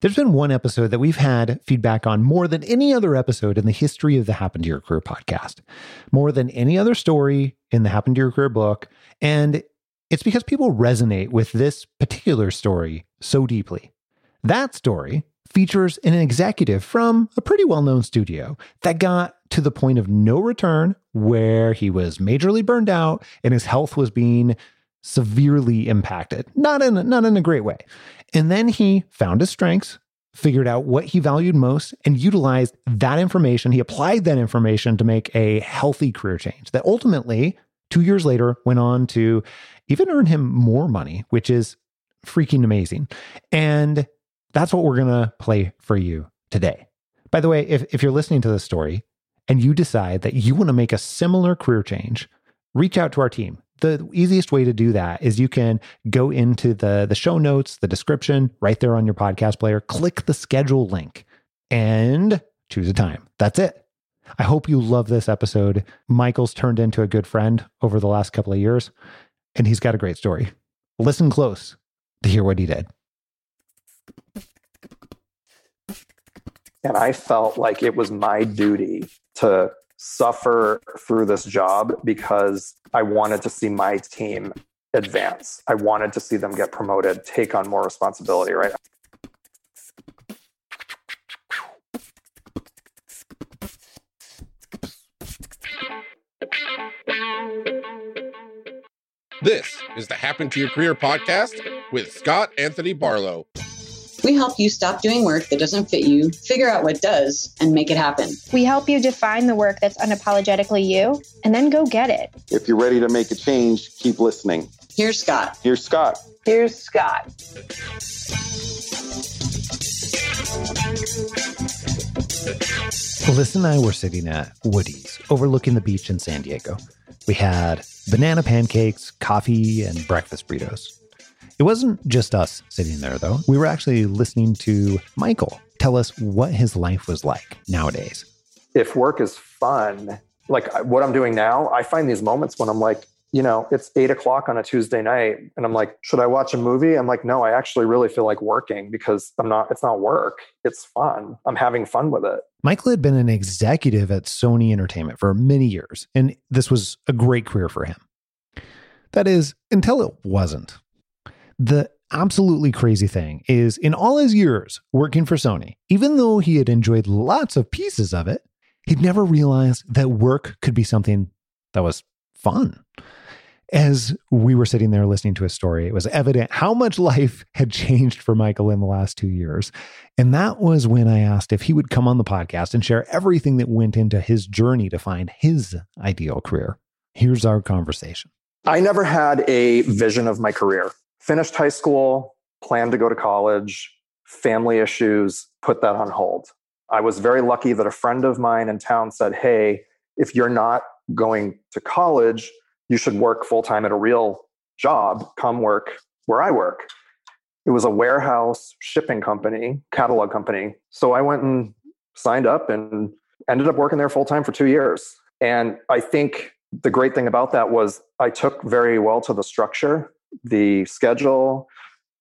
There's been one episode that we've had feedback on more than any other episode in the history of the Happen to Your Career podcast, more than any other story in the Happen to Your Career book. And it's because people resonate with this particular story so deeply. That story features an executive from a pretty well known studio that got to the point of no return where he was majorly burned out and his health was being severely impacted, not in, not in a great way. And then he found his strengths, figured out what he valued most, and utilized that information. He applied that information to make a healthy career change that ultimately, two years later, went on to even earn him more money, which is freaking amazing. And that's what we're going to play for you today. By the way, if, if you're listening to this story and you decide that you want to make a similar career change, reach out to our team the easiest way to do that is you can go into the the show notes, the description right there on your podcast player, click the schedule link and choose a time. That's it. I hope you love this episode. Michael's turned into a good friend over the last couple of years and he's got a great story. Listen close to hear what he did. And I felt like it was my duty to suffer through this job because I wanted to see my team advance. I wanted to see them get promoted, take on more responsibility, right? This is the Happen to Your Career podcast with Scott Anthony Barlow. We help you stop doing work that doesn't fit you, figure out what does, and make it happen. We help you define the work that's unapologetically you, and then go get it. If you're ready to make a change, keep listening. Here's Scott. Here's Scott. Here's Scott. Alyssa and I were sitting at Woody's overlooking the beach in San Diego. We had banana pancakes, coffee, and breakfast burritos. It wasn't just us sitting there, though. We were actually listening to Michael tell us what his life was like nowadays. If work is fun, like what I'm doing now, I find these moments when I'm like, you know, it's eight o'clock on a Tuesday night, and I'm like, should I watch a movie? I'm like, no, I actually really feel like working because I'm not, it's not work. It's fun. I'm having fun with it. Michael had been an executive at Sony Entertainment for many years, and this was a great career for him. That is, until it wasn't. The absolutely crazy thing is, in all his years working for Sony, even though he had enjoyed lots of pieces of it, he'd never realized that work could be something that was fun. As we were sitting there listening to his story, it was evident how much life had changed for Michael in the last two years. And that was when I asked if he would come on the podcast and share everything that went into his journey to find his ideal career. Here's our conversation. I never had a vision of my career finished high school, planned to go to college, family issues, put that on hold. I was very lucky that a friend of mine in town said, Hey, if you're not going to college, you should work full time at a real job. Come work where I work. It was a warehouse shipping company, catalog company. So I went and signed up and ended up working there full time for two years. And I think the great thing about that was I took very well to the structure the schedule.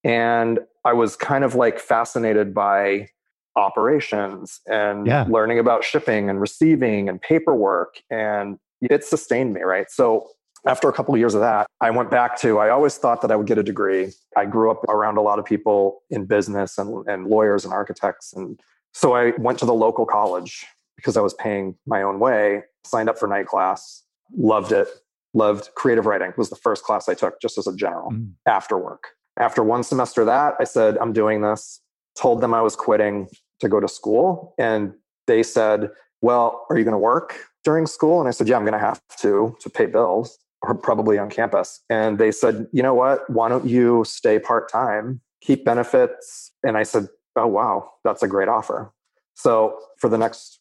And I was kind of like fascinated by operations and yeah. learning about shipping and receiving and paperwork. And it sustained me, right? So after a couple of years of that, I went back to, I always thought that I would get a degree. I grew up around a lot of people in business and, and lawyers and architects. And so I went to the local college because I was paying my own way, signed up for night class, loved it, loved creative writing was the first class i took just as a general mm. after work. After one semester that i said i'm doing this. Told them i was quitting to go to school and they said well are you going to work during school? And i said yeah i'm going to have to to pay bills or probably on campus. And they said you know what? Why don't you stay part-time keep benefits? And i said oh wow that's a great offer. So for the next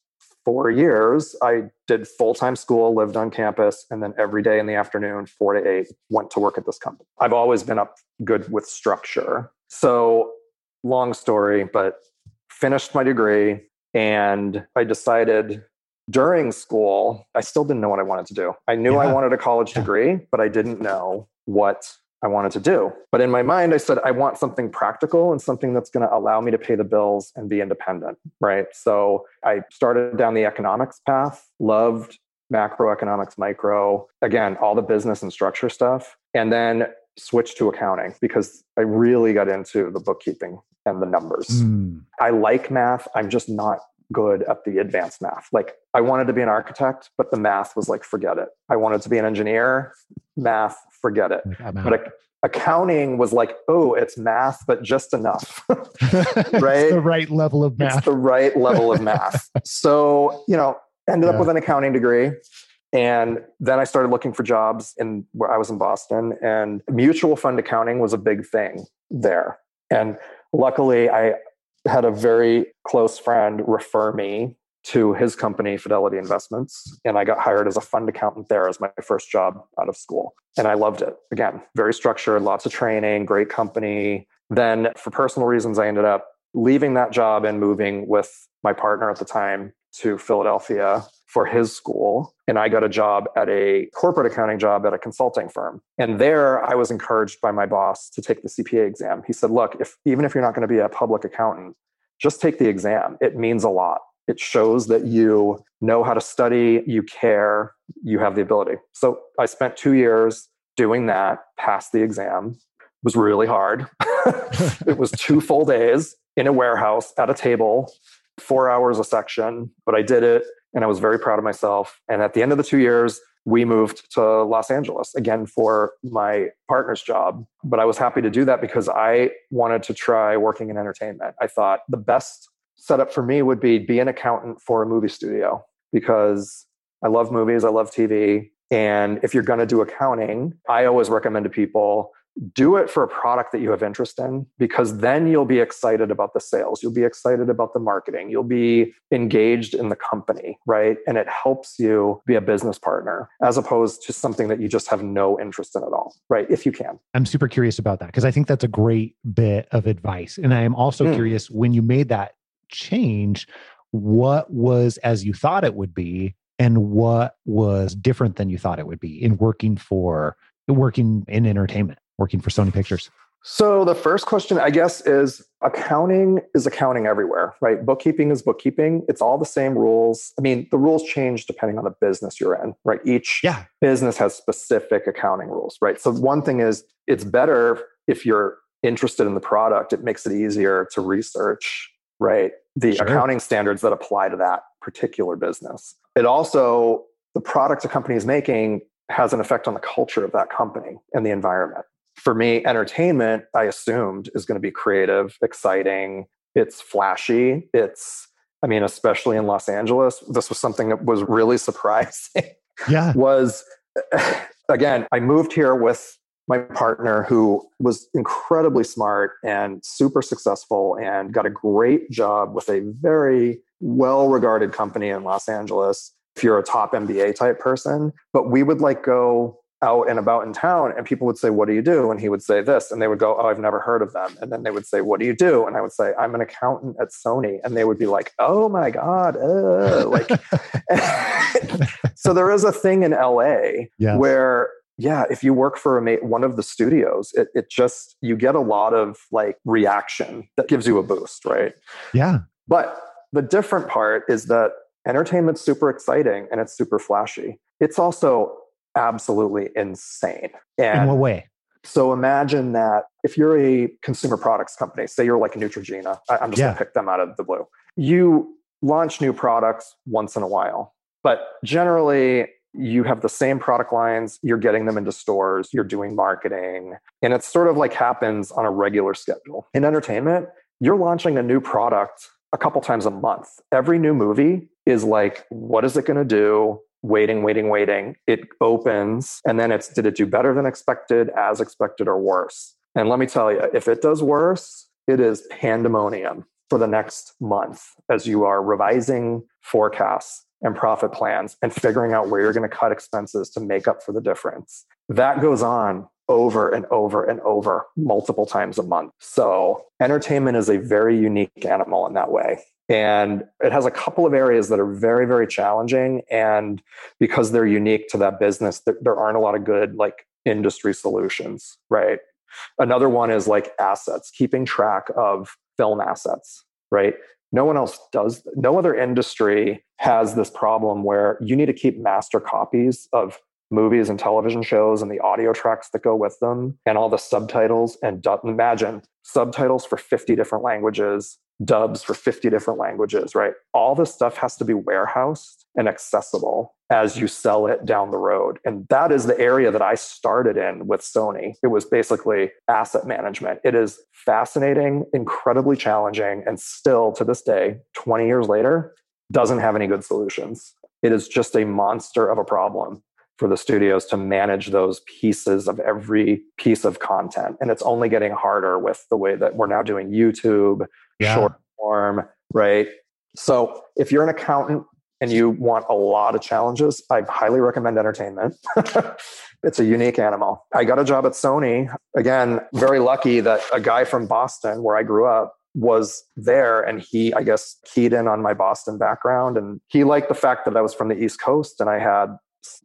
four years, I did full time school, lived on campus, and then every day in the afternoon, four to eight, went to work at this company. I've always been up good with structure. So, long story, but finished my degree and I decided during school, I still didn't know what I wanted to do. I knew yeah. I wanted a college degree, but I didn't know what I wanted to do. But in my mind, I said, I want something practical and something that's going to allow me to pay the bills and be independent. Right. So I started down the economics path, loved macroeconomics, micro, again, all the business and structure stuff. And then switched to accounting because I really got into the bookkeeping and the numbers. Mm. I like math. I'm just not good at the advanced math. Like I wanted to be an architect, but the math was like, forget it. I wanted to be an engineer, math, forget it. But ac- accounting was like, oh, it's math, but just enough. It's right? the right level of it's math. the right level of math. so, you know, ended Yeah. up with an accounting degree. And then I started looking for jobs in where I was in Boston, and mutual fund accounting was a big thing there. And luckily, I had a very close friend refer me to his company, Fidelity Investments, and I got hired as a fund accountant there as my first job out of school. And I loved it. Again, very structured, lots of training, great company. Then, for personal reasons, I ended up leaving that job and moving with my partner at the time to Philadelphia for his school. And I got a job at a corporate accounting job at a consulting firm. And there I was encouraged by my boss to take the CPA exam. He said, look, if even if you're not going to be a public accountant, just take the exam. It means a lot. It shows that you know how to study, you care, you have the ability. So I spent two years doing that, passed the exam. It was really hard. it was two full days in a warehouse at a table, four hours a section, but I did it and I was very proud of myself. And at the end of the two years, we moved to Los Angeles again for my partner's job. But I was happy to do that because I wanted to try working in entertainment. I thought the best setup for me would be be an accountant for a movie studio because I love movies, I love TV. And if you're going to do accounting, I always recommend to people do it for a product that you have interest in because then you'll be excited about the sales. You'll be excited about the marketing. You'll be engaged in the company right? And it helps you be a business partner as opposed to something that you just have no interest in at all right? If you can. I'm super curious about that because I think that's a great bit of advice. And I am also Mm. curious when you made that change, what was as you thought it would be and what was different than you thought it would be in working for working in entertainment, working for Sony Pictures. So the first question, I guess, is accounting is accounting everywhere, right? Bookkeeping is bookkeeping. It's all the same rules. I mean, the rules change depending on the business you're in, right? Each Yeah. business has specific accounting rules, right? So one thing is it's better if you're interested in the product, it makes it easier to research, right? The Sure. accounting standards that apply to that particular business. It also, the product a company is making has an effect on the culture of that company and the environment. For me, entertainment, I assumed, is going to be creative, exciting, it's flashy, it's I mean, especially in Los Angeles, this was something that was really surprising Yeah. was again, I moved here with my partner who was incredibly smart and super successful and got a great job with a very well regarded company in Los Angeles. If you're a top MBA type person, but we would like go out and about in town and people would say, What do you do? And he would say this. And they would go, Oh, I've never heard of them. And then they would say, What do you do? And I would say, I'm an accountant at Sony. And they would be like, Oh my God. uh," like, so there is a thing in LA Yes. where yeah if you work for a one of the studios it, it just you get a lot of like reaction that gives you a boost right Yeah. but the different part is that entertainment's super exciting and it's super flashy it's also absolutely insane In what way? so imagine that if you're a consumer products company, say you're like Neutrogena, I'm just Yeah. gonna pick them out of the blue. You launch new products once in a while, but generally you have the same product lines, you're getting them into stores, you're doing marketing, and it's sort of like happens on a regular schedule. In entertainment, you're launching a new product a couple times a month. Every new movie is like, what is it going to do? Waiting, waiting, waiting. It opens, and then it's did it do better than expected, as expected, or worse? And let me tell you, if it does worse, it is pandemonium for the next month as you are revising forecasts and profit plans and figuring out where you're going to cut expenses to make up for the difference. That goes on over and over and over multiple times a month. So, entertainment is a very unique animal in that way. And it has a couple of areas that are very, very challenging. And because they're unique to that business, there, there aren't a lot of good like industry solutions, right? Another one is like assets, keeping track of film assets, right? No one else does, no other industry has this problem where you need to keep master copies of movies and television shows and the audio tracks that go with them and all the subtitles and imagine subtitles for 50 different languages dubs for 50 different languages right? All this stuff has to be warehoused and accessible as you sell it down the road. And that is the area that i started in with sony. It was basically asset management. It is fascinating incredibly challenging and still to this day 20 years later doesn't have any good solutions. It is just a monster of a problem for the studios to manage those pieces of every piece of content. And it's only getting harder with the way that we're now doing YouTube, yeah. short form, right? So if you're an accountant and you want a lot of challenges, I highly recommend entertainment. it's a unique animal. I got a job at Sony. Again, very lucky that a guy from Boston, where I grew up, was there and he i guess keyed in on my boston background and he liked the fact that i was from the east coast and i had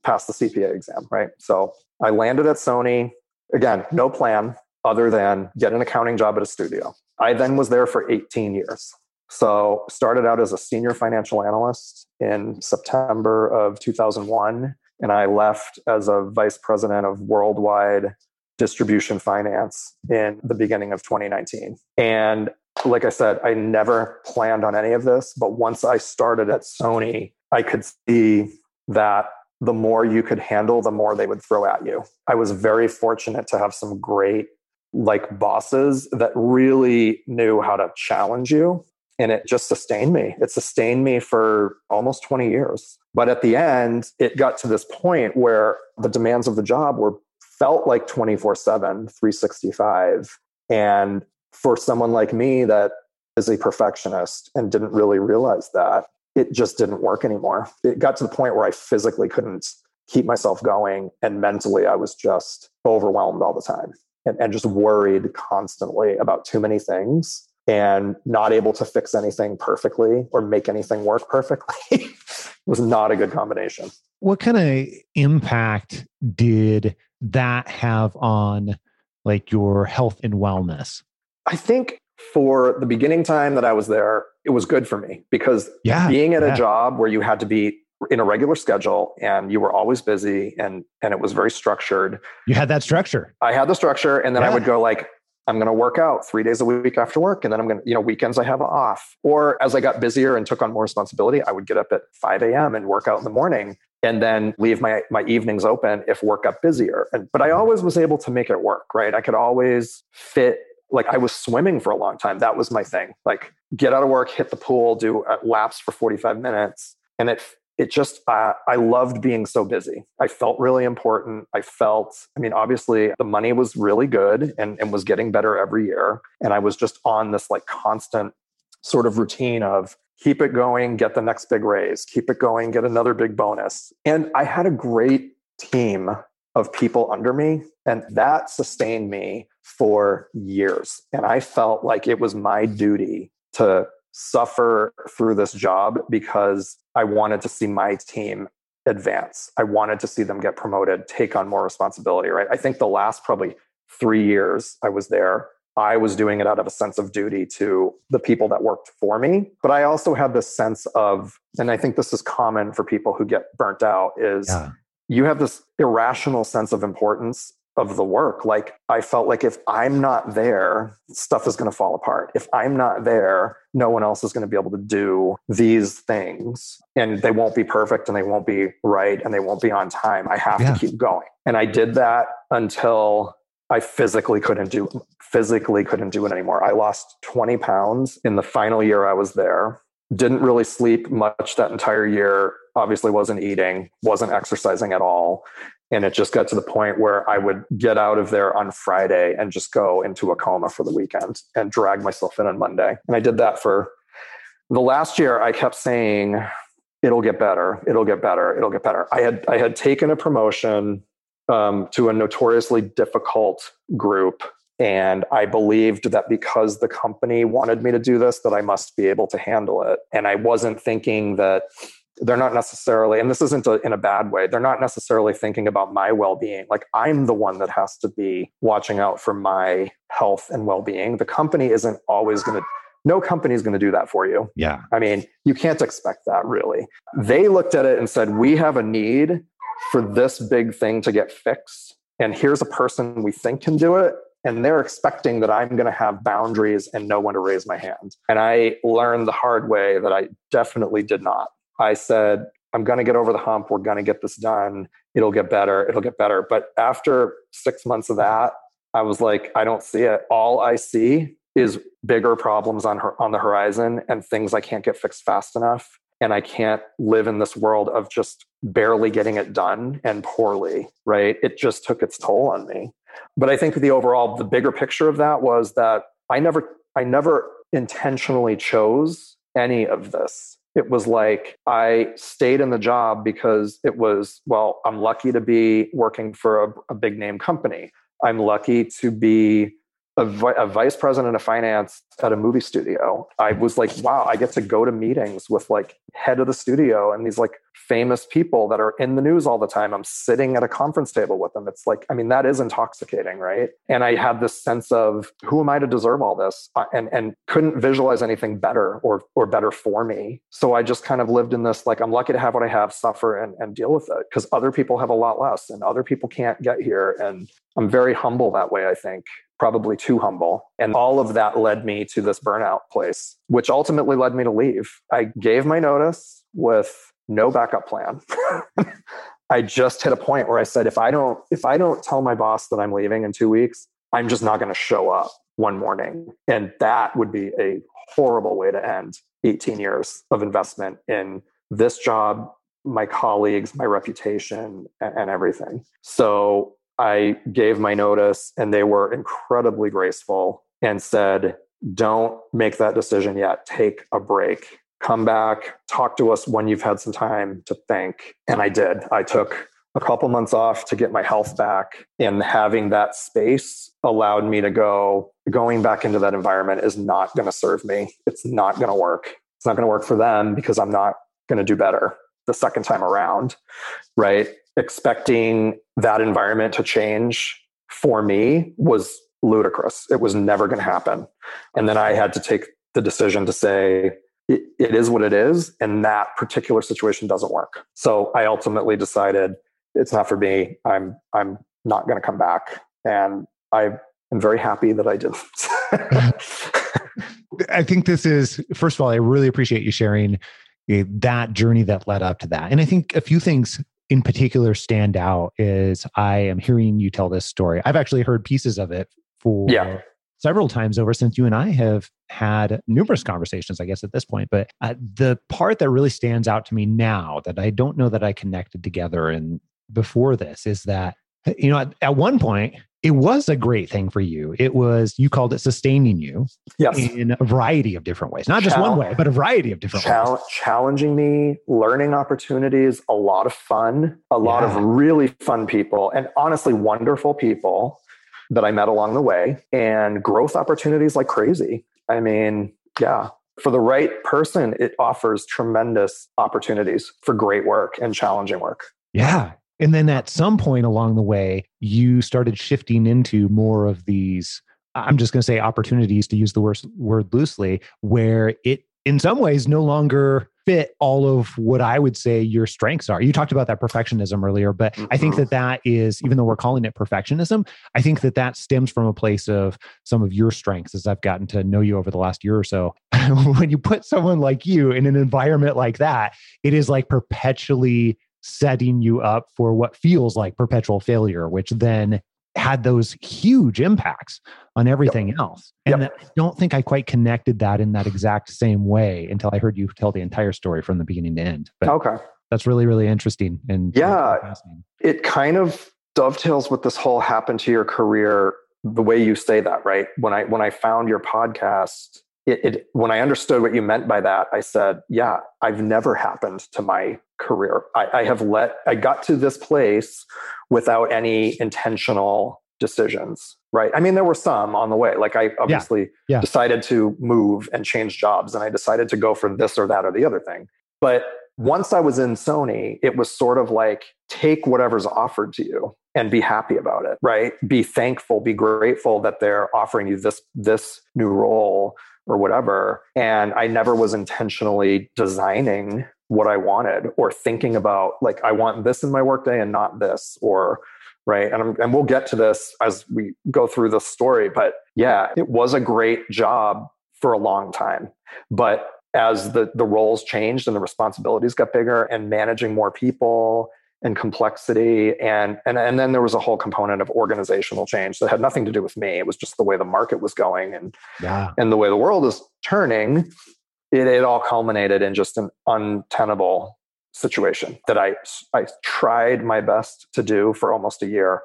pass the CPA exam, right? So I landed at Sony. Again, no plan other than get an accounting job at a studio. I then was there for 18 years. So started out as a senior financial analyst in September of 2001 and I left as a vice president of worldwide distribution finance in the beginning of 2019. And like I said, I never planned on any of this, but once I started at Sony, I could see that the more you could handle, the more they would throw at you. I was very fortunate to have some great like bosses that really knew how to challenge you and it just sustained me. It sustained me for almost 20 years. But at the end, it got to this point where the demands of the job were felt like 24/7, 365. And for someone like me that is a perfectionist and didn't really realize that, it just didn't work anymore. It got to the point where I physically couldn't keep myself going. And mentally, I was just overwhelmed all the time and, and just worried constantly about too many things and not able to fix anything perfectly or make anything work perfectly was not a good combination. What kind of impact did that have on like your health and wellness? I think for the beginning time that I was there, it was good for me because yeah, being at yeah. a job where you had to be in a regular schedule and you were always busy and and it was very structured. You had that structure. I had the structure and then yeah. I would go like I'm going to work out 3 days a week after work and then I'm going to you know weekends I have off. Or as I got busier and took on more responsibility, I would get up at 5 a.m. and work out in the morning and then leave my my evenings open if work got busier. And but I always was able to make it work, right? I could always fit like I was swimming for a long time. That was my thing. Like get out of work, hit the pool, do laps for 45 minutes. And it, it just, uh, I loved being so busy. I felt really important. I felt, I mean, obviously the money was really good and, and was getting better every year. And I was just on this like constant sort of routine of keep it going, get the next big raise, keep it going, get another big bonus. And I had a great team of people under me. And that sustained me for years. And I felt like it was my duty to suffer through this job because I wanted to see my team advance. I wanted to see them get promoted, take on more responsibility, right? I think the last probably three years I was there, I was doing it out of a sense of duty to the people that worked for me. But I also had this sense of, and I think this is common for people who get burnt out, is yeah. you have this irrational sense of importance of the work. Like I felt like if I'm not there, stuff is going to fall apart. If I'm not there, no one else is going to be able to do these things and they won't be perfect and they won't be right and they won't be on time. I have yeah. to keep going. And I did that until I physically couldn't do physically couldn't do it anymore. I lost 20 pounds in the final year I was there. Didn't really sleep much that entire year. Obviously wasn't eating, wasn't exercising at all and it just got to the point where I would get out of there on Friday and just go into a coma for the weekend and drag myself in on Monday. And I did that for the last year. I kept saying, it'll get better. It'll get better. It'll get better. I had, I had taken a promotion um, to a notoriously difficult group. And I believed that because the company wanted me to do this, that I must be able to handle it. And I wasn't thinking that they're not necessarily, and this isn't a, in a bad way, they're not necessarily thinking about my well being. Like I'm the one that has to be watching out for my health and well being. The company isn't always going to, no company is going to do that for you. Yeah. I mean, you can't expect that really. They looked at it and said, we have a need for this big thing to get fixed. And here's a person we think can do it and they're expecting that I'm going to have boundaries and know when to raise my hand. And I learned the hard way that I definitely did not. I said, I'm going to get over the hump. We're going to get this done. It'll get better. It'll get better. But after six months of that, I was like, I don't see it. All I see is bigger problems on her, on the horizon and things I can't get fixed fast enough. And I can't live in this world of just barely getting it done and poorly, right? It just took its toll on me. But I think the overall, the bigger picture of that was that I never, I never intentionally chose any of this. It was like I stayed in the job because it was, well, I'm lucky to be working for a, a big name company. I'm lucky to be a, a, vice president of finance at a movie studio. I was like, wow, I get to go to meetings with like head of the studio and these like famous people that are in the news all the time. I'm sitting at a conference table with them. It's like, I mean, that is intoxicating, right? And I had this sense of who am I to deserve all this, and and couldn't visualize anything better or or better for me. So I just kind of lived in this like I'm lucky to have what I have, suffer and and deal with it because other people have a lot less, and other people can't get here, and I'm very humble that way. I think probably too humble. And all of that led me to this burnout place, which ultimately led me to leave. I gave my notice with no backup plan. I just hit a point where I said, if I don't, if I don't tell my boss that I'm leaving in two weeks, I'm just not going to show up one morning. And that would be a horrible way to end 18 years of investment in this job, my colleagues, my reputation, and, everything. So I gave my notice and they were incredibly graceful and said, don't make that decision yet. Take a break. Come back, talk to us when you've had some time to think. And I did. I took a couple months off to get my health back. And having that space allowed me to go, going back into that environment is not going to serve me. It's not going to work. It's not going to work for them because I'm not going to do better the second time around. Right expecting that environment to change for me was ludicrous. It was never going to happen. And then I had to take the decision to say, it, is what it is. And that particular situation doesn't work. So I ultimately decided it's not for me. I'm, I'm not going to come back. And I am very happy that I didn't. I think this is, first of all, I really appreciate you sharing eh, that journey that led up to that. And I think a few things in particular stand out is I am hearing you tell this story. I've actually heard pieces of it for yeah. several times over since you and I have had numerous conversations, I guess, at this point. But uh, the part that really stands out to me now that I don't know that I connected together and before this is that, you know, at, at one point, it was a great thing for you. It was, you called it sustaining you yes. in a variety of different ways, not just Chal- one way, but a variety of different Chal- ways. Challenging me, learning opportunities, a lot of fun, a lot of really fun people, and honestly, wonderful people that I met along the way, and growth opportunities like crazy. I mean, yeah, for the right person, it offers tremendous opportunities for great work and challenging work. Yeah. And then at some point along the way, you started shifting into more of these, I'm just going to say opportunities to use the word, word loosely, where it in some ways no longer fit all of what I would say your strengths are. You talked about that perfectionism earlier, but mm-hmm. I think that that is, even though we're calling it perfectionism, I think that that stems from a place of some of your strengths as I've gotten to know you over the last year or so. when you put someone like you in an environment like that, it is like perpetually setting you up for what feels like perpetual failure, which then had those huge impacts on everything yep. else. And yep. I don't think I quite connected that in that exact same way until I heard you tell the entire story from the beginning to end. But okay. That's really, really interesting. And yeah, it kind of dovetails with this whole happen to your career the way you say that, right? When I when I found your podcast, it, it, when I understood what you meant by that, I said, yeah, I've never happened to my career. I, I have let, I got to this place without any intentional decisions, right? I mean, there were some on the way. Like I obviously yeah. Yeah. decided to move and change jobs and I decided to go for this or that or the other thing. But once I was in Sony, it was sort of like take whatever's offered to you and be happy about it, right? Be thankful, be grateful that they're offering you this this new role or whatever. And I never was intentionally designing what I wanted or thinking about like I want this in my workday and not this or right and, I'm, and we'll get to this as we go through the story but yeah it was a great job for a long time but as the the roles changed and the responsibilities got bigger and managing more people and complexity and and and then there was a whole component of organizational change that had nothing to do with me. It was just the way the market was going and Yeah. and the way the world is turning. It, it all culminated in just an untenable situation that I I tried my best to do for almost a year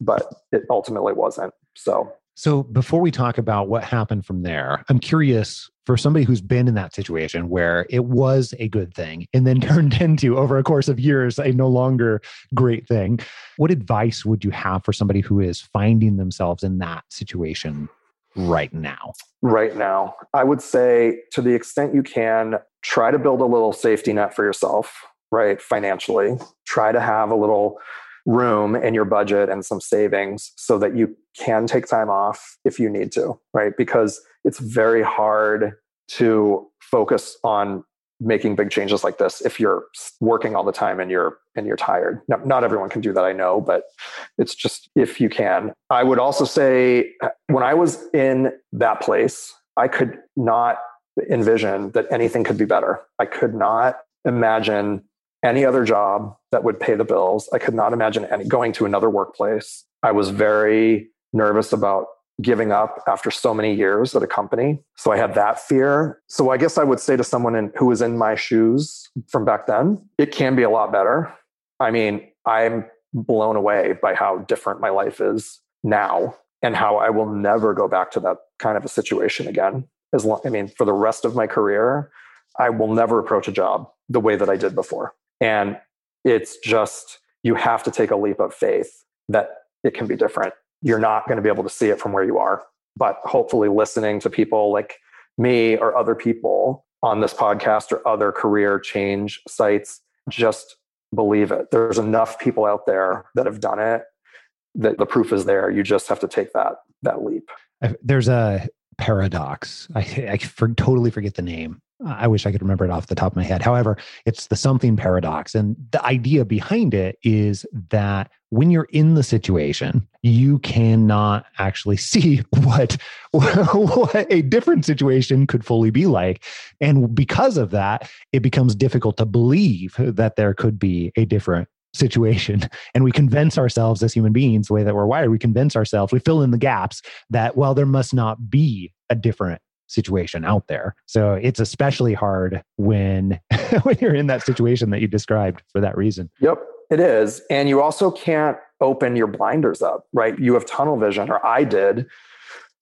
but it ultimately wasn't. So So before we talk about what happened from there, I'm curious for somebody who's been in that situation where it was a good thing and then turned into over a course of years a no longer great thing. What advice would you have for somebody who is finding themselves in that situation right now? right now. I would say, to the extent you can, try to build a little safety net for yourself, right? Financially, try to have a little room in your budget and some savings so that you can take time off if you need to, right? Because it's very hard to focus on making big changes like this if you're working all the time and you're and you're tired. Now, not everyone can do that, I know, but it's just if you can. I would also say uh, when I was in that place, I could not envision that anything could be better. I could not imagine any other job that would pay the bills. I could not imagine any, going to another workplace. I was very nervous about giving up after so many years at a company. So I had that fear. So I guess I would say to someone in, who was in my shoes from back then, it can be a lot better. I mean, I'm blown away by how different my life is now and how I will never go back to that kind of a situation again. As long, I mean, for the rest of my career, I will never approach a job the way that I did before. And it's just, you have to take a leap of faith that it can be different. You're not going to be able to see it from where you are. But hopefully, listening to people like me or other people on this podcast or other career change sites, just believe it. There's enough people out there that have done it that the proof is there. You just have to take that that leap. There's a paradox. I, I for, totally forget the name. I wish I could remember it off the top of my head. However, it's the something paradox. And the idea behind it is that when you're in the situation, you cannot actually see what, what a different situation could fully be like. And because of that, it becomes difficult to believe that there could be a different situation. And we convince ourselves as human beings, the way that we're wired, we convince ourselves, we fill in the gaps that, well, there must not be a different situation out there. So it's especially hard when when you're in that situation that you described for that reason. Yep, it is. And you also can't open your blinders up, right? You have tunnel vision, or I did,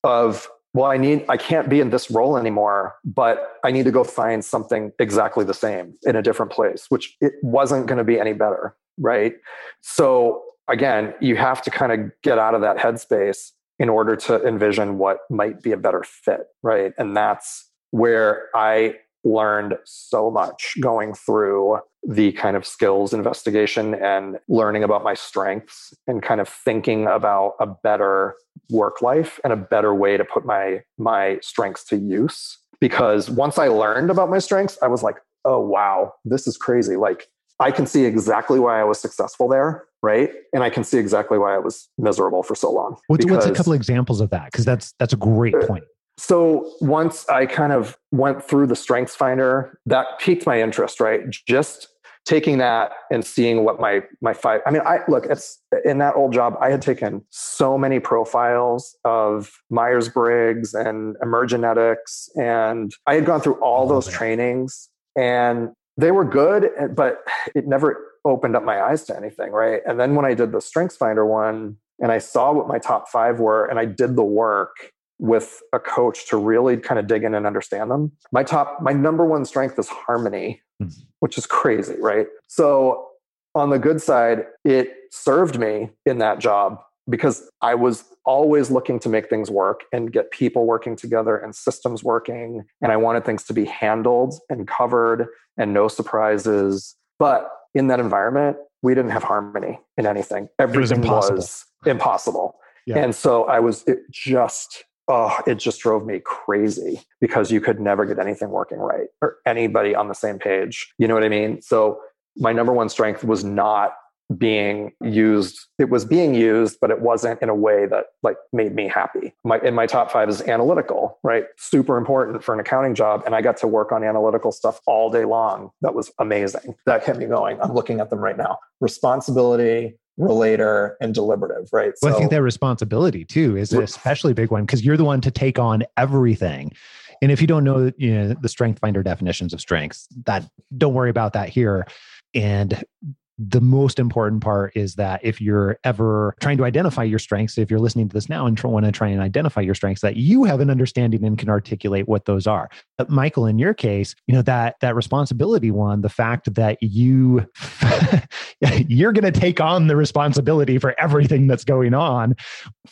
of, well, I need, I can't be in this role anymore, but I need to go find something exactly the same in a different place, which it wasn't going to be any better, right? So again, you have to kind of get out of that headspace in order to envision what might be a better fit, right? And that's where I learned so much going through the kind of skills investigation and learning about my strengths and kind of thinking about a better work life and a better way to put my my strengths to use because once I learned about my strengths I was like oh wow this is crazy like I can see exactly why I was successful there right and I can see exactly why I was miserable for so long What's, what's a Because- couple examples of that? Because that's that's a great Uh, point. so once I kind of went through the strengths finder, that piqued my interest, right? Just taking that and seeing what my my five I mean, I look, it's in that old job, I had taken so many profiles of Myers-Briggs and emergenetics, and I had gone through all Oh, those man. trainings and they were good, but it never opened up my eyes to anything, right? And then when I did the strengths finder one and I saw what my top five were and I did the work with a coach to really kind of dig in and understand them. My top, my number one strength is harmony, Hmm. which is crazy, right? So on the good side, it served me in that job because I was always looking to make things work and get people working together and systems working. And I wanted things to be handled and covered and no surprises. But in that environment, we didn't have harmony in anything. Everything was impossible. Was impossible. Yeah. And so I was it just oh, it just drove me crazy because you could never get anything working right or anybody on the same page. You know what I mean? So my number one strength was not being used it was being used but it wasn't in a way that like made me happy. My in my top 5 is analytical right? Super important for an accounting job and i got to work on analytical stuff all day long. That was amazing. That kept me going. I'm looking at them right now. Responsibility relator and deliberative right? Well, so, i think that responsibility too is an especially big one because you're the one to take on everything. And if you don't know, you know the strength finder definitions of strengths that don't worry about that here. And the most important part is that if you're ever trying to identify your strengths, if you're listening to this now and want to try and identify your strengths, that you have an understanding and can articulate what those are. But Michael, in your case, you know that that responsibility one, the fact that you you're going to take on the responsibility for everything that's going on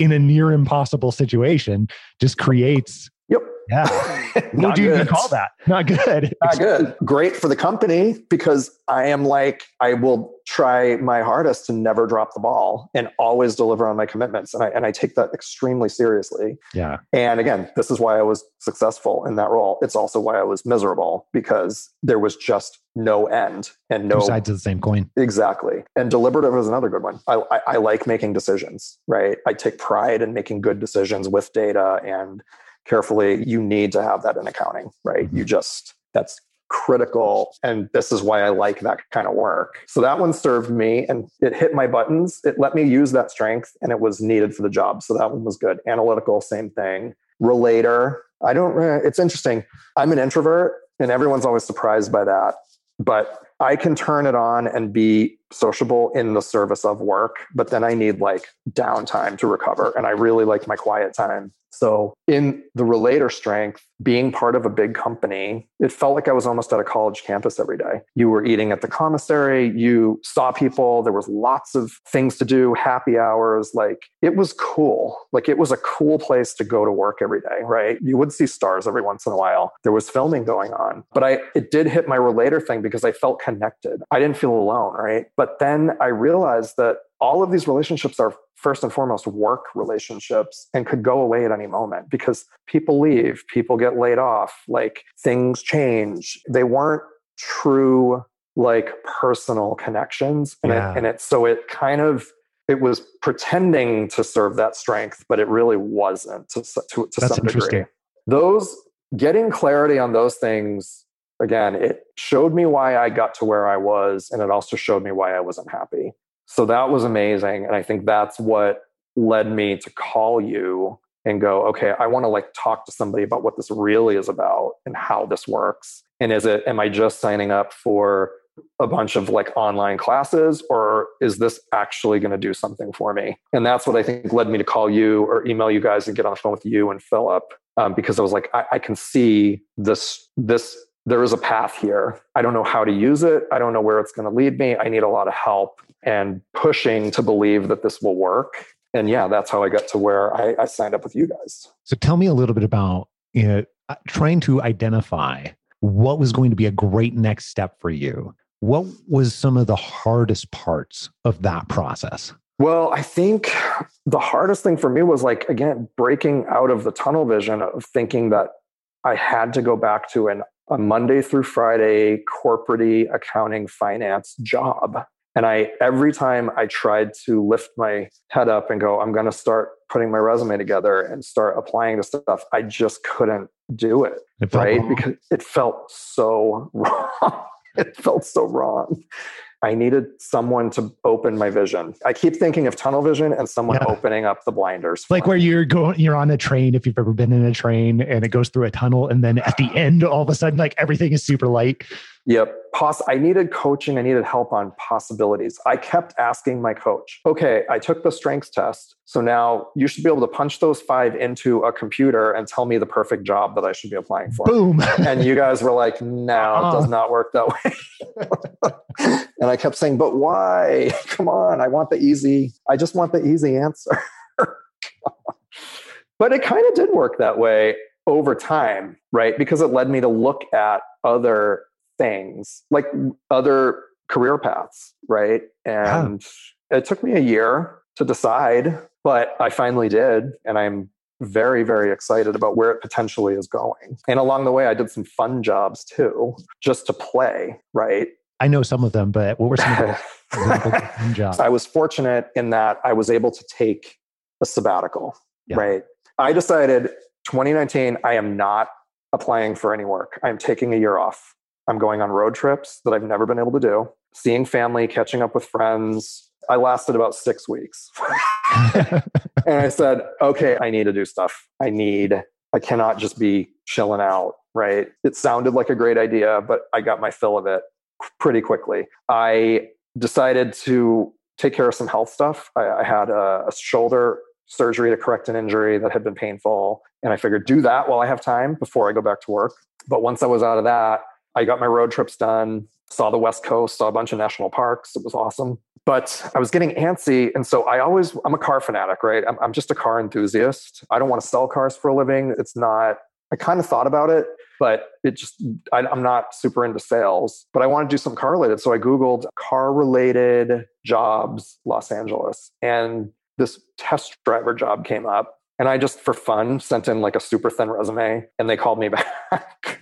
in a near impossible situation, just creates Yep. Yeah. what do you even call that? Not good. Not good. Great for the company because I am like, I will try my hardest to never drop the ball and always deliver on my commitments. And I, and I take that extremely seriously. Yeah. And again, this is why I was successful in that role. It's also why I was miserable because there was just no end and no Two sides of the same coin. Exactly. And deliberative is another good one. I, I, I like making decisions, right? I take pride in making good decisions with data and carefully, you need to have that in accounting, right? You mm-hmm. just, that's critical. And this is why I like that kind of work. So that one served me and it hit my buttons. It let me use that strength and it was needed for the job. So that one was good. Analytical, same thing. Relator, I don't, it's interesting. I'm an introvert and everyone's always surprised by that. But I can turn it on and be sociable in the service of work, but then I need like downtime to recover. And I really like my quiet time. So, in the relator strength, being part of a big company, it felt like I was almost at a college campus every day. You were eating at the commissary, you saw people, there was lots of things to do, happy hours. Like it was cool. Like it was a cool place to go to work every day, right? You would see stars every once in a while. There was filming going on. But I it did hit my relator thing because I felt connected. I didn't feel alone, right? But then I realized that all of these relationships are first and foremost work relationships and could go away at any moment because people leave, people get laid off, like things change. They weren't true like personal connections and, yeah. it, and it so it kind of it was pretending to serve that strength but it really wasn't to, to, to some degree those getting clarity on those things again it showed me why i got to where i was and it also showed me why i wasn't happy so that was amazing. And I think that's what led me to call you and go, okay, I want to like talk to somebody about what this really is about and how this works. And is it, am I just signing up for a bunch of like online classes or is this actually going to do something for me? And that's what I think led me to call you or email you guys and get on the phone with you and Philip um, because I was like, I, I can see this, this there is a path here. I don't know how to use it. I don't know where it's going to lead me. I need a lot of help and pushing to believe that this will work. And yeah, that's how I got to where I, I signed up with you guys. So tell me a little bit about you know, uh, trying to identify what was going to be a great next step for you. What was some of the hardest parts of that process? Well, I think the hardest thing for me was like, again, breaking out of the tunnel vision of thinking that I had to go back to an a Monday through Friday corporate accounting finance job. And I every time I tried to lift my head up and go, I'm going to start putting my resume together and start applying to stuff, I just couldn't do it. it right? Wrong. Because it felt so wrong. it felt so wrong. I needed someone to open my vision. I keep thinking of tunnel vision and someone yeah. opening up the blinders. Like where you're going, you're on a train. If you've ever been in a train and it goes through a tunnel, and then at the end, all of a sudden, like everything is super light. Yep. Poss- I needed coaching. I needed help on possibilities. I kept asking my coach, okay, I took the strengths test. So now you should be able to punch those five into a computer and tell me the perfect job that I should be applying for. Boom. and you guys were like, no, Uh-uh. it uh-huh. does not work that way. and I kept saying, but why? Come on. I want the easy, I just want the easy answer. but it kind of did work that way over time, right? Because it led me to look at other things, like other career paths, right? And it took me a year to decide, but I finally did. And I'm very, very excited about where it potentially is going. And along the way, I did some fun jobs too, just to play, right? I know some of them, but what were some of the fun jobs? I was fortunate in that I was able to take a sabbatical, Yeah. right? I decided 2019, I am not applying for any work. I'm taking a year off. I'm going on road trips that I've never been able to do, seeing family, catching up with friends. I lasted about six weeks. and I said, okay, I need to do stuff. I need, I cannot just be chilling out, right? It sounded like a great idea, but I got my fill of it pretty quickly. I decided to take care of some health stuff. I, I had a, a shoulder surgery to correct an injury that had been painful. And I figured do that while I have time before I go back to work. But once I was out of that, I got my road trips done, saw the West Coast, saw a bunch of national parks. It was awesome. But I was getting antsy. And so I always, I'm a car fanatic, right? I'm, I'm just a car enthusiast. I don't want to sell cars for a living. It's not, I kind of thought about it, but it just, I, I'm not super into sales, but I want to do some car related. So I Googled car related jobs, Los Angeles. And this test driver job came up. And I just, for fun, sent in like a super thin resume and they called me back.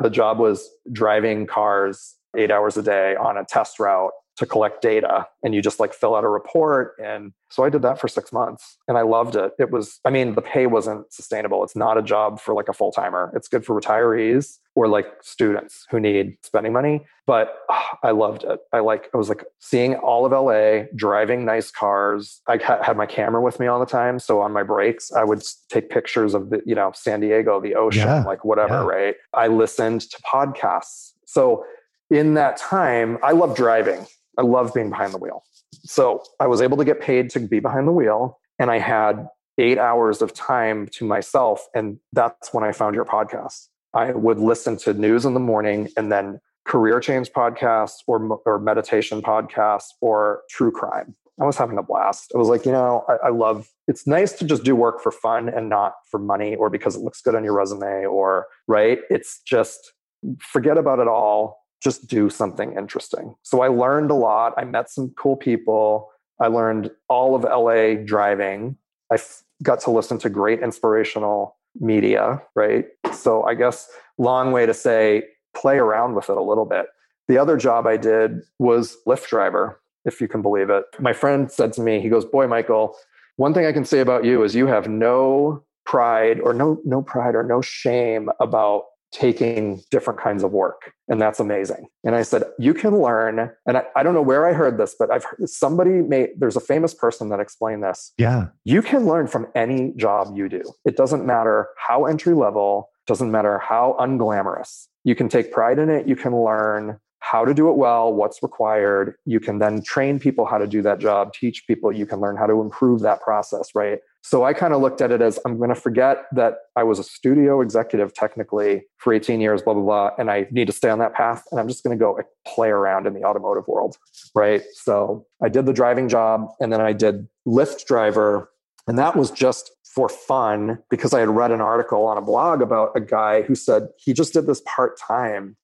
The job was driving cars eight hours a day on a test route to collect data and you just like fill out a report. And so i did that for six months and i loved it. It was i mean the pay wasn't sustainable. It's not a job for like a full-timer. It's good for retirees or like students who need spending money. But ah, i loved it. I like i was like seeing all of la driving nice cars. I ha- had my camera with me all the time. So on my breaks i would take pictures of the you know san diego the ocean Yeah, like whatever yeah. right? I listened to podcasts. So in that time i love driving I love being behind the wheel. So I was able to get paid to be behind the wheel, and I had eight hours of time to myself. And that's when I found your podcast. I would listen to news in the morning and then career change podcasts or, or meditation podcasts or true crime. I was having a blast. I was like, you know, I, I love it's nice to just do work for fun and not for money or because it looks good on your resume or right. It's just forget about it all just do something interesting. So I learned a lot. I met some cool people. I learned all of LA driving. I f- got to listen to great inspirational media, right? So I guess long way to say play around with it a little bit. The other job I did was Lyft driver, if you can believe it. My friend said to me, he goes, "Boy, Michael, one thing I can say about you is you have no pride or no no pride or no shame about taking different kinds of work. And that's amazing. And I said, you can learn. And I, I don't know where I heard this, but I've heard somebody made, there's a famous person that explained this. yeah. You can learn from any job you do. It doesn't matter how entry level, doesn't matter how unglamorous. You can take pride in it. You can learn how to do it well, what's required. You can then train people how to do that job, teach people. You can learn how to improve that process, right? So I kind of looked at it as I'm going to forget that I was a studio executive technically for 18 years, blah, blah, blah. And I need to stay on that path. And I'm just going to go play around in the automotive world, right? So I did the driving job and then I did Lyft driver. And that was just for fun because I had read an article on a blog about a guy who said he just did this part time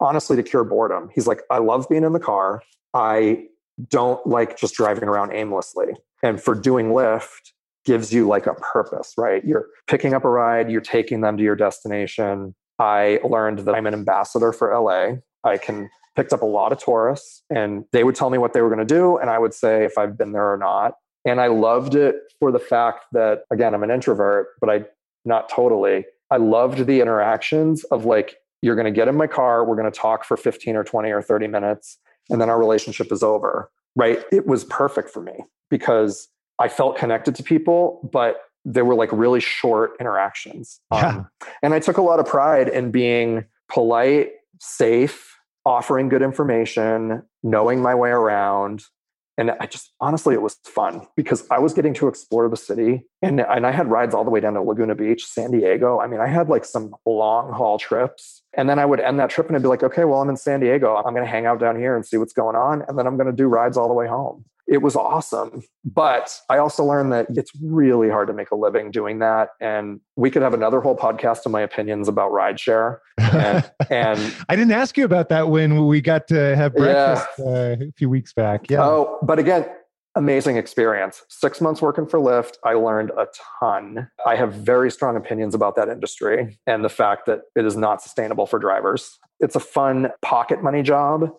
honestly to cure boredom. He's like, I love being in the car. I don't like just driving around aimlessly. And for doing Lyft gives you like a purpose, right? You're picking up a ride, you're taking them to your destination. I learned that I'm an ambassador for LA. I can picked up a lot of tourists and they would tell me what they were going to do and I would say if I've been there or not. And I loved it for the fact that again, I'm an introvert, but I not totally. I loved the interactions of like you're going to get in my car, we're going to talk for 15 or 20 or 30 minutes and then our relationship is over. Right? It was perfect for me because I felt connected to people, but they were like really short interactions. Yeah. Um, and I took a lot of pride in being polite, safe, offering good information, knowing my way around. And I just honestly, it was fun because I was getting to explore the city and, and I had rides all the way down to Laguna Beach, San Diego. I mean, I had like some long haul trips. And then I would end that trip and I'd be like, okay, well, I'm in San Diego. I'm going to hang out down here and see what's going on. And then I'm going to do rides all the way home it was awesome. But I also learned that it's really hard to make a living doing that. And we could have another whole podcast of my opinions about rideshare. And, and I didn't ask you about that when we got to have breakfast yeah. uh, a few weeks back. Yeah. Oh, but again, amazing experience. Six months working for Lyft, I learned a ton. I have very strong opinions about that industry and the fact that it is not sustainable for drivers. It's a fun pocket money job,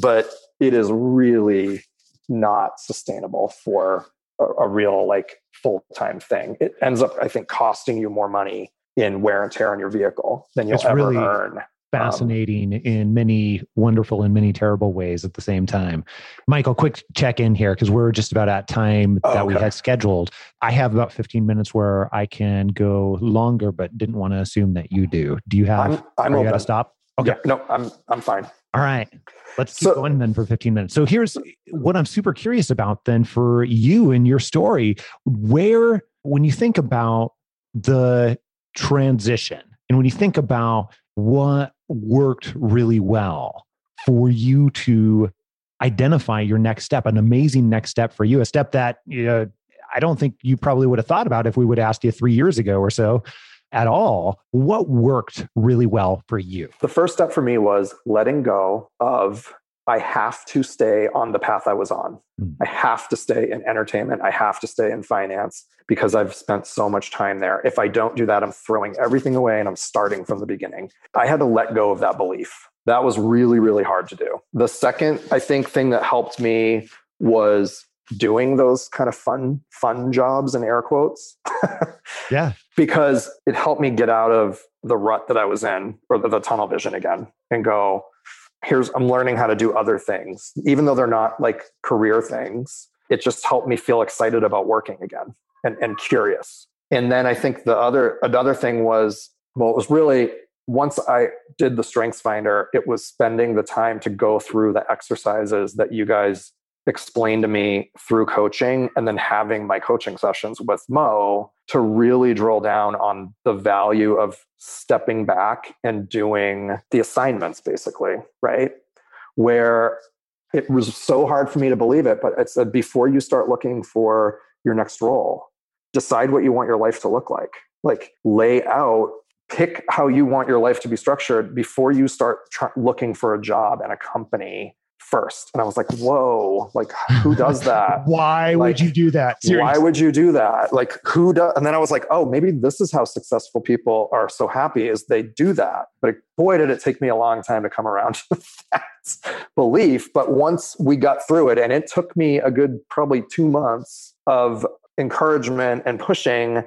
but it is really not sustainable for a, a real like full-time thing. It ends up, I think, costing you more money in wear and tear on your vehicle than you'll it's ever really earn. Fascinating um, in many wonderful and many terrible ways at the same time. Michael, quick check in here because we're just about at time that okay. we had scheduled. I have about 15 minutes where I can go longer, but didn't want to assume that you do. Do you have? I'm, I'm got to stop. Okay. Yeah, no, I'm I'm fine. All right. Let's keep so, going then for 15 minutes. So here's what I'm super curious about then for you and your story. Where, when you think about the transition and when you think about what worked really well for you to identify your next step, an amazing next step for you, a step that you know, I don't think you probably would have thought about if we would have asked you three years ago or so at all. What worked really well for you? The first step for me was letting go of I have to stay on the path I was on. Mm. I have to stay in entertainment. I have to stay in finance because I've spent so much time there. If I don't do that, I'm throwing everything away and I'm starting from the beginning. I had to let go of that belief. That was really, really hard to do. The second, I think, thing that helped me was doing those kind of fun fun jobs in air quotes. Yeah. Because it helped me get out of the rut that i was in or the, the, tunnel vision again and go here's i'm learning how to do other things. Even though they're not like career things it just helped me feel excited about working again and, and curious. And then i think the other another thing was well it was really once I did the strengths finder, it was spending the time to go through the exercises that you guys explained to me through coaching and then having my coaching sessions with Mo to really drill down on the value of stepping back and doing the assignments basically, right? Where it was so hard for me to believe it, but it said before you start looking for your next role, decide what you want your life to look like. Like lay out pick how you want your life to be structured before you start tr- looking for a job and a company first. And I was like, whoa, like who does that? why like, would you do that? Seriously. Why would you do that? Like who does? And then I was like, oh, maybe this is how successful people are so happy is they do that. But boy, did it take me a long time to come around to that belief. But once we got through it, and it took me a good probably two months of encouragement and pushing,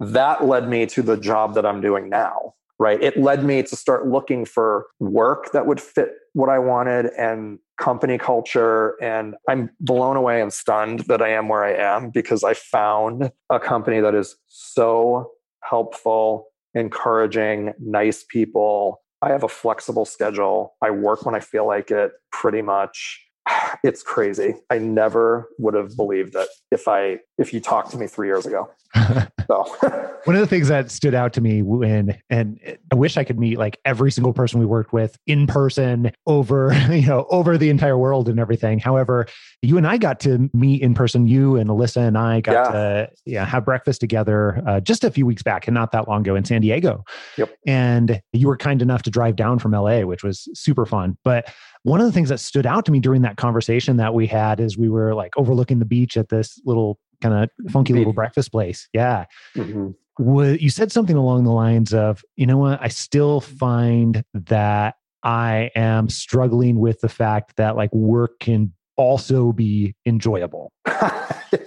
that led me to the job that I'm doing now right? It led me to start looking for work that would fit what I wanted and company culture. And I'm blown away and stunned that I am where I am because I found a company that is so helpful, encouraging, nice people. I have a flexible schedule. I work when I feel like it pretty much. It's crazy. I never would have believed that if I if you talked to me 3 years ago. So one of the things that stood out to me when, and I wish I could meet like every single person we worked with in person over, you know, over the entire world and everything. However, you and I got to meet in person. You and Alyssa and I got yeah. to yeah, have breakfast together uh, just a few weeks back and not that long ago in San Diego. Yep. And you were kind enough to drive down from LA, which was super fun. But one of the things that stood out to me during that conversation that we had is we were like overlooking the beach at this little kind of funky little breakfast place. Yeah. Mm-hmm. you said something along the lines of, you know what? I still find that I am struggling with the fact that like work can also be enjoyable.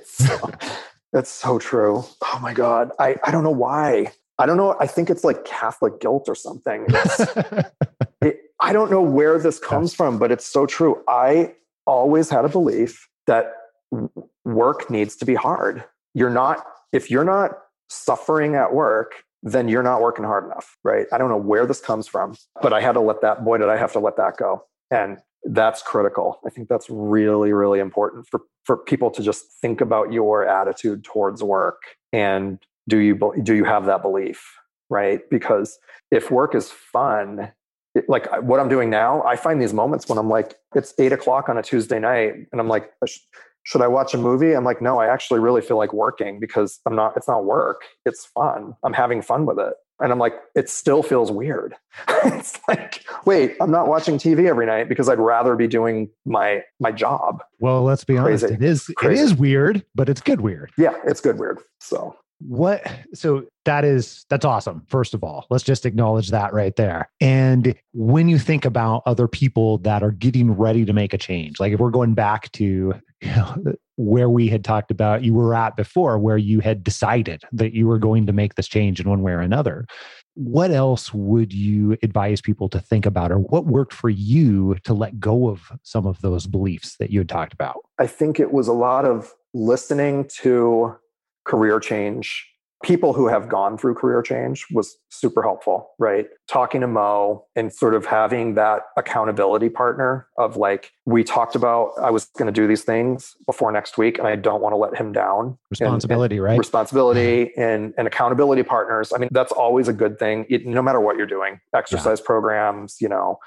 so, that's so true. Oh my God. I, I don't know why. I don't know. I think it's like Catholic guilt or something. it, I don't know where this comes from, but it's so true. I always had a belief that work needs to be hard. You're not, if you're not suffering at work, then you're not working hard enough, right? I don't know where this comes from, but I had to let that, boy, did I have to let that go. And that's critical. I think that's really, really important for, for people to just think about your attitude towards work and do you do you have that belief, right? Because if work is fun, like what I'm doing now, I find these moments when I'm like, it's eight o'clock on a Tuesday night, and I'm like, should I watch a movie? I'm like, no, I actually really feel like working because I'm not. It's not work. It's fun. I'm having fun with it. And I'm like, it still feels weird. it's like, wait, I'm not watching TV every night because I'd rather be doing my my job. Well, let's be Crazy. honest. It is Crazy. it is weird, but it's good weird. Yeah, it's good weird. So what so that is that's awesome first of all. Let's just acknowledge that right there. And when you think about other people that are getting ready to make a change like if we're going back to you know, where we had talked about you were at before where you had decided that you were going to make this change in one way or another what else would you advise people to think about or what worked for you to let go of some of those beliefs that you had talked about? I think it was a lot of listening to career change people who have gone through career change was super helpful, right? Talking to Mo and sort of having that accountability partner of like, we talked about, I was going to do these things before next week and I don't want to let him down. Responsibility, and, and right? Responsibility and, and accountability partners. I mean, that's always a good thing, it, no matter what you're doing, exercise yeah. programs, you know,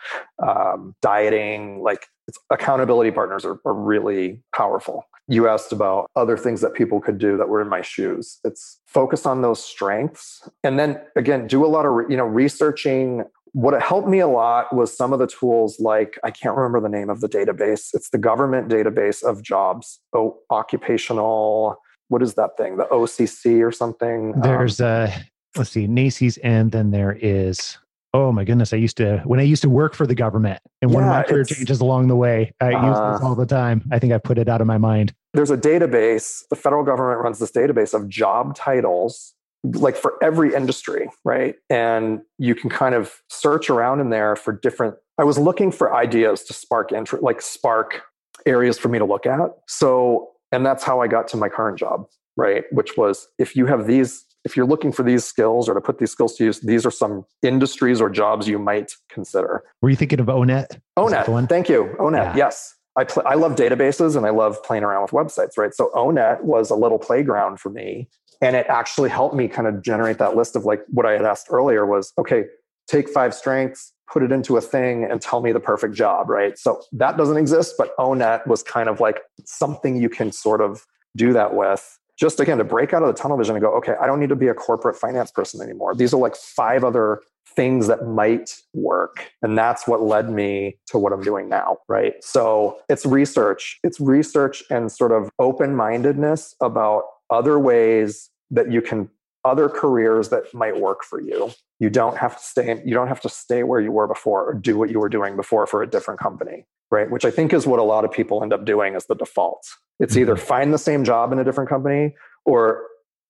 um, dieting, like accountability partners are, are really powerful. You asked about other things that people could do that were in my shoes. It's focus on those strengths. And then again do a lot of you know researching. What helped me a lot was some of the tools like i can't remember the name of the database. It's the government database of jobs. Oh, occupational what is that thing? The occ or something? There's um, uh let's see NAICS and then there is Oh my goodness! I used to when I used to work for the government, and yeah, one of my career changes along the way. I uh, use this all the time. I think I put it out of my mind. There's a database. The federal government runs this database of job titles, like for every industry, right? And you can kind of search around in there for different. I was looking for ideas to spark interest, like spark areas for me to look at. So, and that's how I got to my current job, right? Which was if you have these if you're looking for these skills or to put these skills to use, these are some industries or jobs you might consider. Were you thinking of ONET? ONET. Thank you. ONET. Yeah. Yes. I, pl- I love databases and I love playing around with websites, right? So ONET was a little playground for me. And it actually helped me kind of generate that list of like what I had asked earlier was okay, take five strengths, put it into a thing and tell me the perfect job, right? So that doesn't exist, but ONET was kind of like something you can sort of do that with just again to break out of the tunnel vision and go, okay, I don't need to be a corporate finance person anymore. These are like five other things that might work. And that's what led me to what I'm doing now, right? So it's research, it's research and sort of open mindedness about other ways that you can other careers that might work for you. You don't have to stay in, you don't have to stay where you were before or do what you were doing before for a different company, right? Which I think is what a lot of people end up doing as the default. It's either mm-hmm. find the same job in a different company or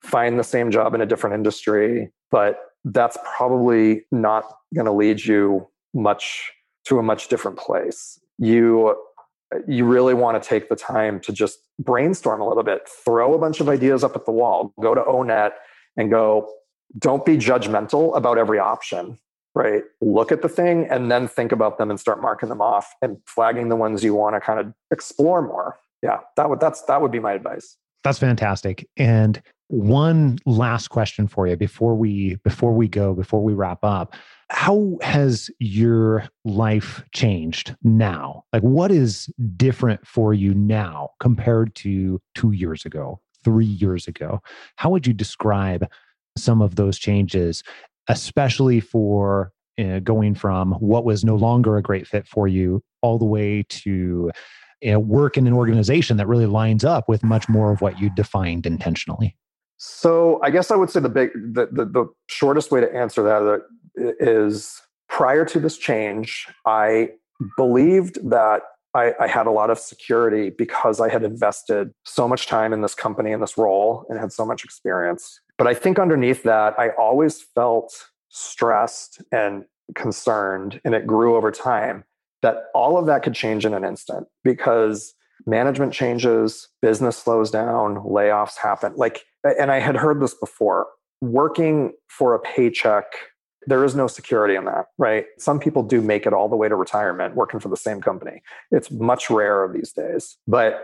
find the same job in a different industry, but that's probably not going to lead you much to a much different place. You you really want to take the time to just brainstorm a little bit, throw a bunch of ideas up at the wall, go to ONET and go, don't be judgmental about every option, right? Look at the thing and then think about them and start marking them off and flagging the ones you want to kind of explore more yeah, that would that's that would be my advice. That's fantastic. And one last question for you before we before we go before we wrap up how has your life changed now like what is different for you now compared to 2 years ago 3 years ago how would you describe some of those changes especially for uh, going from what was no longer a great fit for you all the way to you know, work in an organization that really lines up with much more of what you defined intentionally? So I guess I would say the big, the, the, the shortest way to answer that is prior to this change, I believed that I, I, had a lot of security because I had invested so much time in this company and this role and had so much experience. But I think underneath that, I always felt stressed and concerned, and it grew over time that all of that could change in an instant because management changes, business slows down, layoffs happen. Like, and I had heard this before working for a paycheck There is no security in that, right? Some people do make it all the way to retirement working for the same company. It's much rarer these days. But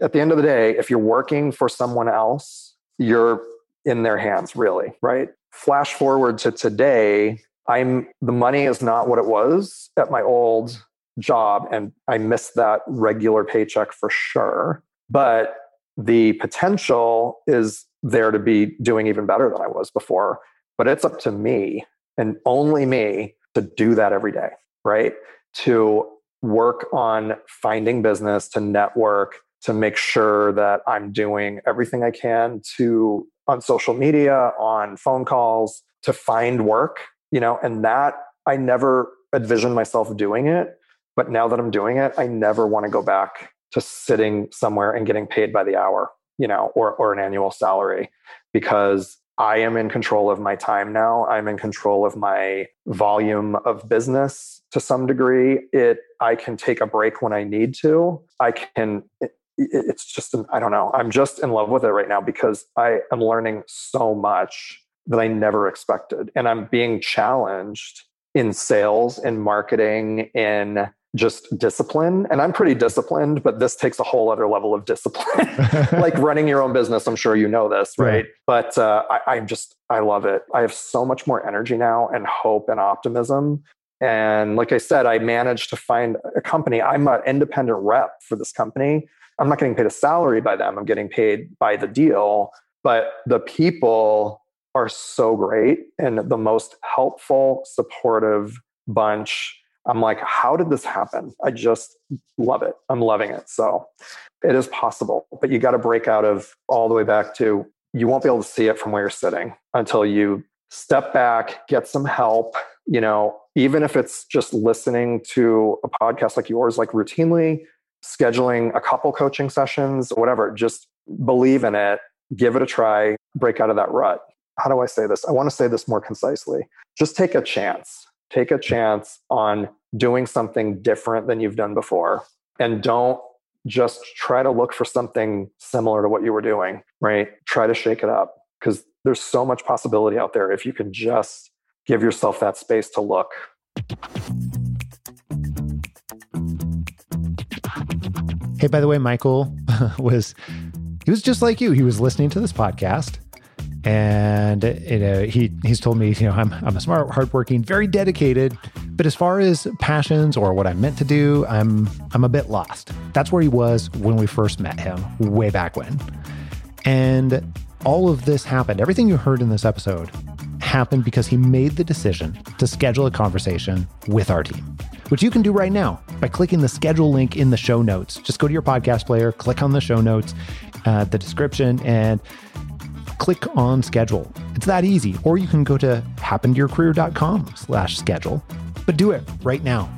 at the end of the day, if you're working for someone else, you're in their hands, really, right? Flash forward to today, I'm the money is not what it was at my old job, and I miss that regular paycheck for sure. But the potential is there to be doing even better than I was before. But it's up to me and only me to do that every day, right? To work on finding business, to network, to make sure that I'm doing everything I can to on social media, on phone calls, to find work, you know, and that I never envisioned myself doing it. But now that I'm doing it, I never want to go back to sitting somewhere and getting paid by the hour, you know, or, or an annual salary because I am in control of my time now. I'm in control of my volume of business to some degree. It I can take a break when I need to. I can it's just I don't know. I'm just in love with it right now because I am learning so much that I never expected and I'm being challenged in sales in marketing in just discipline. And I'm pretty disciplined, but this takes a whole other level of discipline. like running your own business, I'm sure you know this, right? Yeah. But uh, I, I'm just, I love it. I have so much more energy now and hope and optimism. And like I said, I managed to find a company. I'm an independent rep for this company. I'm not getting paid a salary by them, I'm getting paid by the deal. But the people are so great and the most helpful, supportive bunch I'm like, how did this happen? I just love it. I'm loving it. So it is possible, but you got to break out of all the way back to you won't be able to see it from where you're sitting until you step back, get some help. You know, even if it's just listening to a podcast like yours, like routinely, scheduling a couple coaching sessions, whatever, just believe in it, give it a try, break out of that rut. How do I say this? I want to say this more concisely. Just take a chance. Take a chance on doing something different than you've done before and don't just try to look for something similar to what you were doing, right? Try to shake it up because there's so much possibility out there if you can just give yourself that space to look. Hey, by the way, Michael was he was just like you. He was listening to this podcast and you know he he's told me you know I'm I'm a smart, hardworking, very dedicated, but as far as passions or what I'm meant to do, I'm I'm a bit lost. That's where he was when we first met him, way back when. And all of this happened. Everything you heard in this episode happened because he made the decision to schedule a conversation with our team, which you can do right now by clicking the schedule link in the show notes. Just go to your podcast player, click on the show notes, uh, the description, and click on schedule. It's that easy. Or you can go to happentoyourcareer.com slash schedule, but do it right now.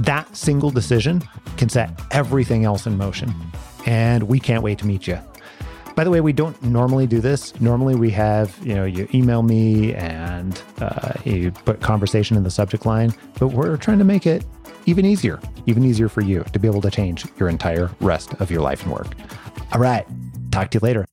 That single decision can set everything else in motion. And we can't wait to meet you. By the way, we don't normally do this. Normally, we have, you know, you email me and uh, you put conversation in the subject line, but we're trying to make it even easier, even easier for you to be able to change your entire rest of your life and work. All right. Talk to you later.